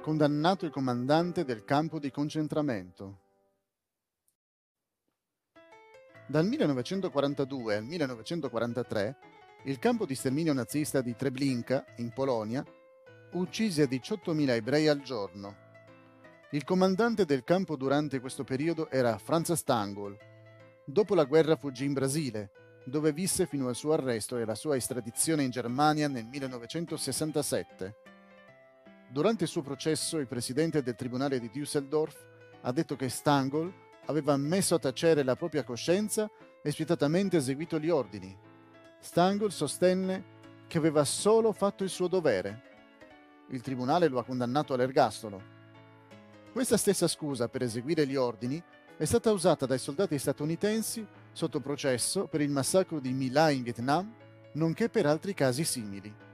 Condannato il comandante del campo di concentramento. Dal 1942 al 1943 il campo di sterminio nazista di Treblinka, in Polonia, uccise 18.000 ebrei al giorno. Il comandante del campo durante questo periodo era Franz Stangl. Dopo la guerra fuggì in Brasile, dove visse fino al suo arresto e la sua estradizione in Germania nel 1967. Durante il suo processo, il presidente del tribunale di Düsseldorf ha detto che Stangl aveva messo a tacere la propria coscienza e spietatamente eseguito gli ordini. Stangl sostenne che aveva solo fatto il suo dovere. Il tribunale lo ha condannato all'ergastolo. Questa stessa scusa per eseguire gli ordini è stata usata dai soldati statunitensi sotto processo per il massacro di My Lai in Vietnam, nonché per altri casi simili.